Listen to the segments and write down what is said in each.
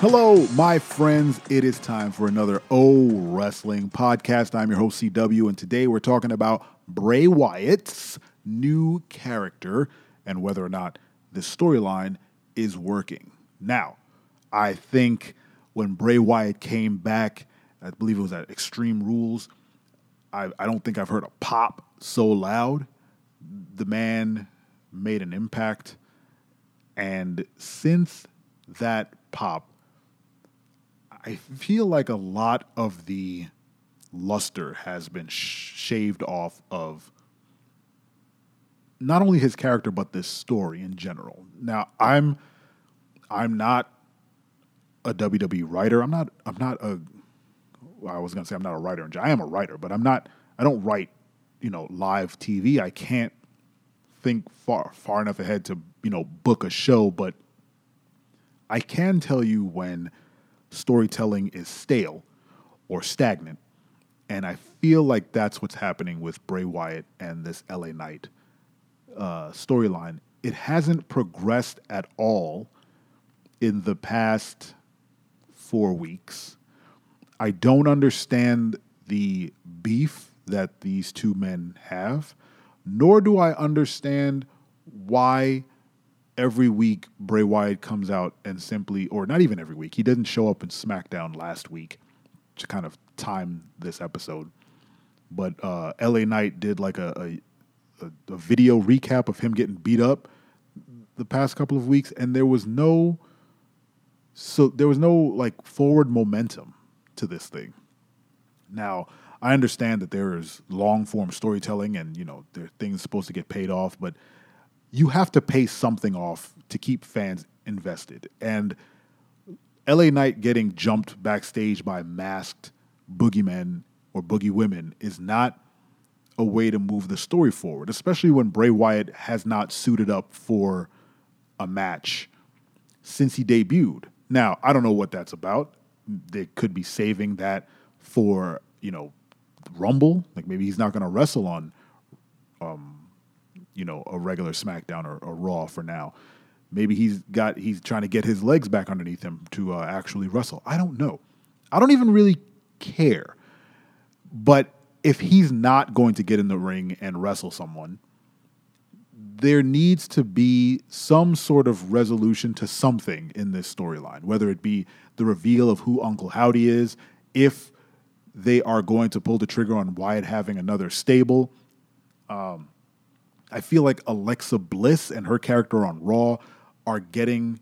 Hello, my friends. It is time for another O Wrestling podcast. I'm your host, CW, and today we're talking about Bray Wyatt's new character and whether or not this storyline is working. Now, I think when Bray Wyatt came back, I believe it was at Extreme Rules, I, I don't think I've heard a pop so loud. The man made an impact. And since that pop, I feel like a lot of the luster has been sh- shaved off of not only his character but this story in general. Now, I'm I'm not a WWE writer. I'm not I'm not a well, I was going to say I'm not a writer. I am a writer, but I'm not I don't write, you know, live TV. I can't think far far enough ahead to, you know, book a show, but I can tell you when storytelling is stale or stagnant. And I feel like that's what's happening with Bray Wyatt and this LA Knight uh, storyline. It hasn't progressed at all in the past four weeks. I don't understand the beef that these two men have, nor do I understand why every week Bray Wyatt comes out and simply, or not even every week, he didn't show up in SmackDown last week to kind of time this episode. But uh, LA Knight did like a, a, a, a video recap of him getting beat up the past couple of weeks, and there was no, so there was no like forward momentum to this thing. Now, I understand that there is long form storytelling and, you know, there are things supposed to get paid off, but you have to pay something off to keep fans invested. And LA Knight getting jumped backstage by masked boogeymen or boogie women is not a way to move the story forward, especially when Bray Wyatt has not suited up for a match since he debuted. Now, I don't know what that's about. They could be saving that for, you know, Rumble. Like maybe he's not going to wrestle on um, you know a regular SmackDown or, or Raw for now. Maybe he's got he's trying to get his legs back underneath him to uh, actually wrestle. I don't know. I don't even really care. But if he's not going to get in the ring and wrestle someone, there needs to be some sort of resolution to something in this storyline, whether it be the reveal of who Uncle Howdy is, if they are going to pull the trigger on Wyatt having another stable. Um, I feel like Alexa Bliss and her character on Raw are getting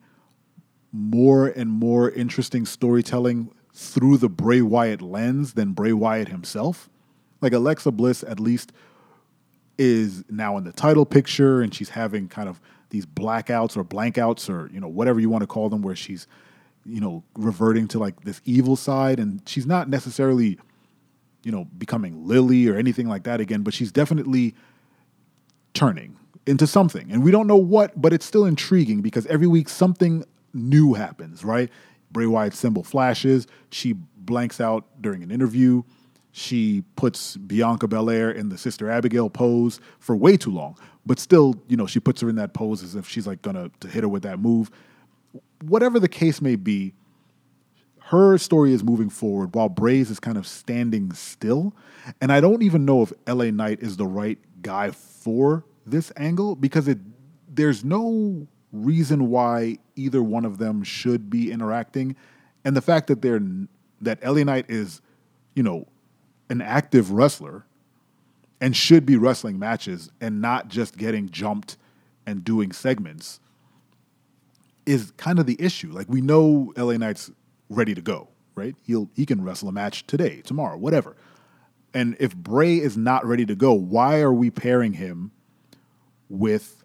more and more interesting storytelling through the Bray Wyatt lens than Bray Wyatt himself. Like Alexa Bliss, at least, is now in the title picture and she's having kind of these blackouts or blankouts or, you know, whatever you want to call them, where she's, you know, reverting to like this evil side. And she's not necessarily, you know, becoming Lily or anything like that again, but she's definitely turning into something. And we don't know what, but it's still intriguing because every week something new happens, right? Bray Wyatt's symbol flashes. She blanks out during an interview. She puts Bianca Belair in the Sister Abigail pose for way too long, but still, you know, she puts her in that pose as if she's like gonna to hit her with that move. Whatever the case may be, her story is moving forward while Bray's is kind of standing still. And I don't even know if LA Knight is the right guy for this angle because it there's no reason why either one of them should be interacting. And the fact that they're that LA Knight is, you know, an active wrestler and should be wrestling matches and not just getting jumped and doing segments is kind of the issue. Like we know LA Knight's ready to go, right? He'll he can wrestle a match today, tomorrow, whatever. And if Bray is not ready to go, why are we pairing him with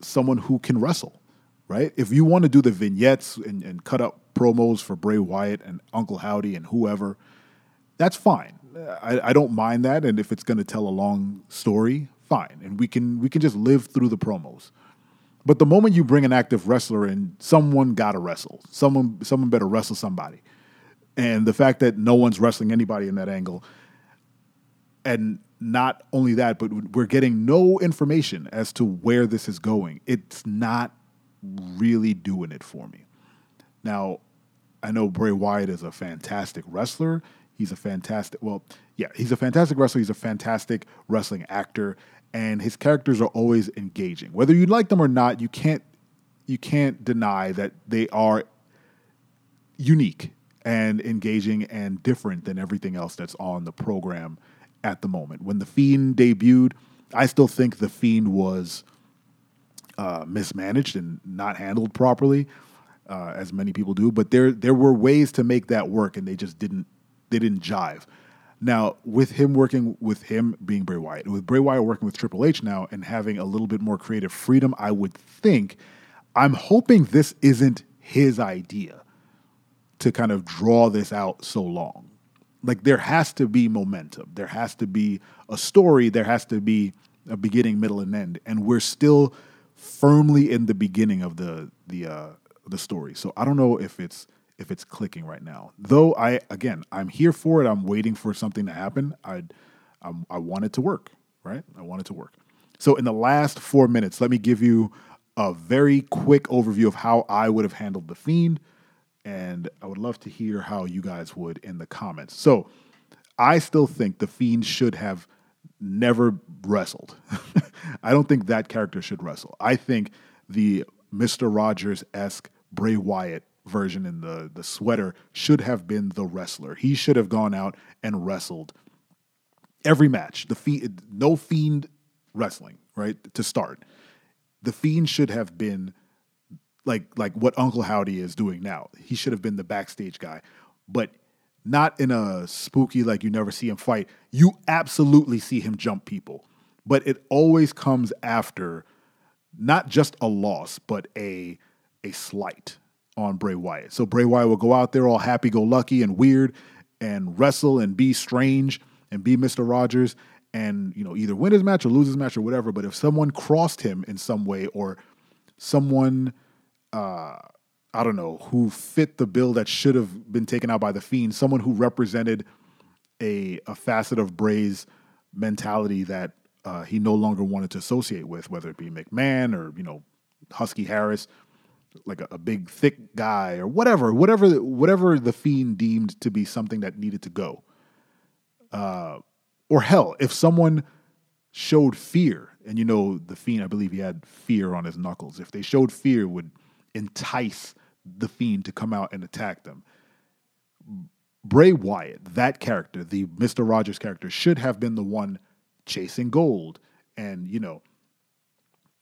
someone who can wrestle, right? If you want to do the vignettes and, and cut up promos for Bray Wyatt and Uncle Howdy and whoever, that's fine. I, I don't mind that. And if it's going to tell a long story, fine. And we can we can just live through the promos. But the moment you bring an active wrestler in, someone got to wrestle. Someone someone better wrestle somebody. And the fact that no one's wrestling anybody in that angle, and not only that, but we're getting no information as to where this is going. It's not really doing it for me. Now, I know Bray Wyatt is a fantastic wrestler. He's a fantastic, well, yeah, he's a fantastic wrestler. He's a fantastic wrestling actor, and his characters are always engaging. Whether you like them or not, you can't you can't deny that they are unique and engaging and different than everything else that's on the program at the moment. When the Fiend debuted, I still think the Fiend was uh, mismanaged and not handled properly, uh, as many people do. But there there were ways to make that work, and they just didn't they didn't jive. Now, with him working with him being Bray Wyatt, with Bray Wyatt working with Triple H now and having a little bit more creative freedom, I would think, I'm hoping this isn't his idea to kind of draw this out so long. Like there has to be momentum. There has to be a story. There has to be a beginning, middle, and end. And we're still firmly in the beginning of the the uh, the story. So I don't know if it's if it's clicking right now. Though I again, I'm here for it. I'm waiting for something to happen. I I'm, I want it to work, right? I want it to work. So in the last 4 minutes, let me give you a very quick overview of how I would have handled the fiend and I would love to hear how you guys would in the comments. So, I still think the fiend should have never wrestled. I don't think that character should wrestle. I think the Mr. Rogers esque Bray Wyatt version in the, the sweater should have been the wrestler. He should have gone out and wrestled every match. The fiend, no fiend wrestling, right? To start. The fiend should have been like like what Uncle Howdy is doing now. He should have been the backstage guy. But not in a spooky like you never see him fight. You absolutely see him jump people. But it always comes after not just a loss, but a a slight on Bray Wyatt. So Bray Wyatt will go out there all happy go lucky and weird and wrestle and be strange and be Mr. Rogers and you know either win his match or lose his match or whatever. But if someone crossed him in some way or someone uh, I don't know, who fit the bill that should have been taken out by the Fiend, someone who represented a, a facet of Bray's mentality that uh, he no longer wanted to associate with, whether it be McMahon or, you know, Husky Harris, like a, a big, thick guy or whatever, whatever, whatever the Fiend deemed to be something that needed to go. Uh, or hell, if someone showed fear, and you know, the Fiend, I believe he had fear on his knuckles, if they showed fear, would entice the fiend to come out and attack them. Bray Wyatt, that character, the Mr. Rogers character, should have been the one chasing gold and, you know,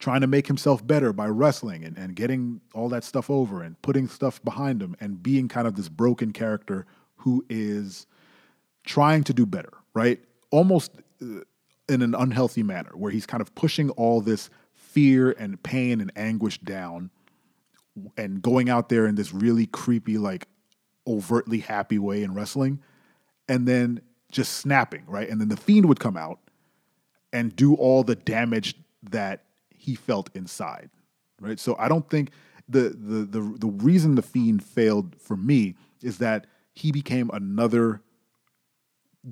trying to make himself better by wrestling and, and getting all that stuff over and putting stuff behind him and being kind of this broken character who is trying to do better, right? Almost uh, in an unhealthy manner, where he's kind of pushing all this fear and pain and anguish down and going out there in this really creepy, like overtly happy way in wrestling, and then just snapping, right? And then the fiend would come out and do all the damage that he felt inside, right? So I don't think the the the the reason the fiend failed for me is that he became another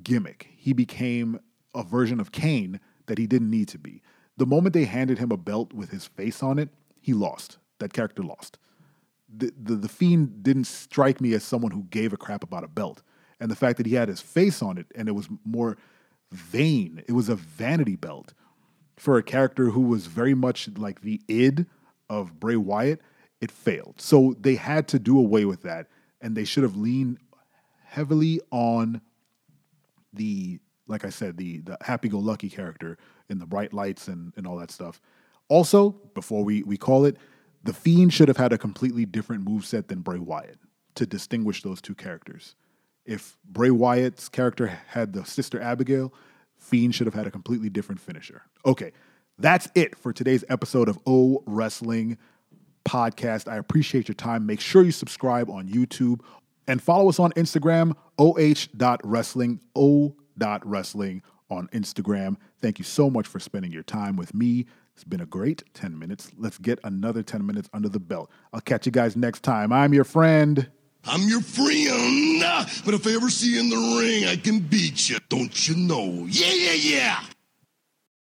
gimmick. He became a version of Kane that he didn't need to be. The moment they handed him a belt with his face on it, he lost that character lost. The, the, the Fiend didn't strike me as someone who gave a crap about a belt. And the fact that he had his face on it and it was more vain, it was a vanity belt for a character who was very much like the id of Bray Wyatt, it failed. So they had to do away with that and they should have leaned heavily on the like I said, the the happy go lucky character in the bright lights and, and all that stuff. Also, before we, we call it, the Fiend should have had a completely different move set than Bray Wyatt to distinguish those two characters. If Bray Wyatt's character had the sister Abigail, Fiend should have had a completely different finisher. Okay, that's it for today's episode of O Wrestling Podcast. I appreciate your time. Make sure you subscribe on YouTube and follow us on Instagram, oh.wrestling, o.wrestling on Instagram. Thank you so much for spending your time with me it's been a great 10 minutes. Let's get another 10 minutes under the belt. I'll catch you guys next time. I'm your friend. I'm your friend. But if I ever see you in the ring, I can beat you. Don't you know? Yeah, yeah, yeah.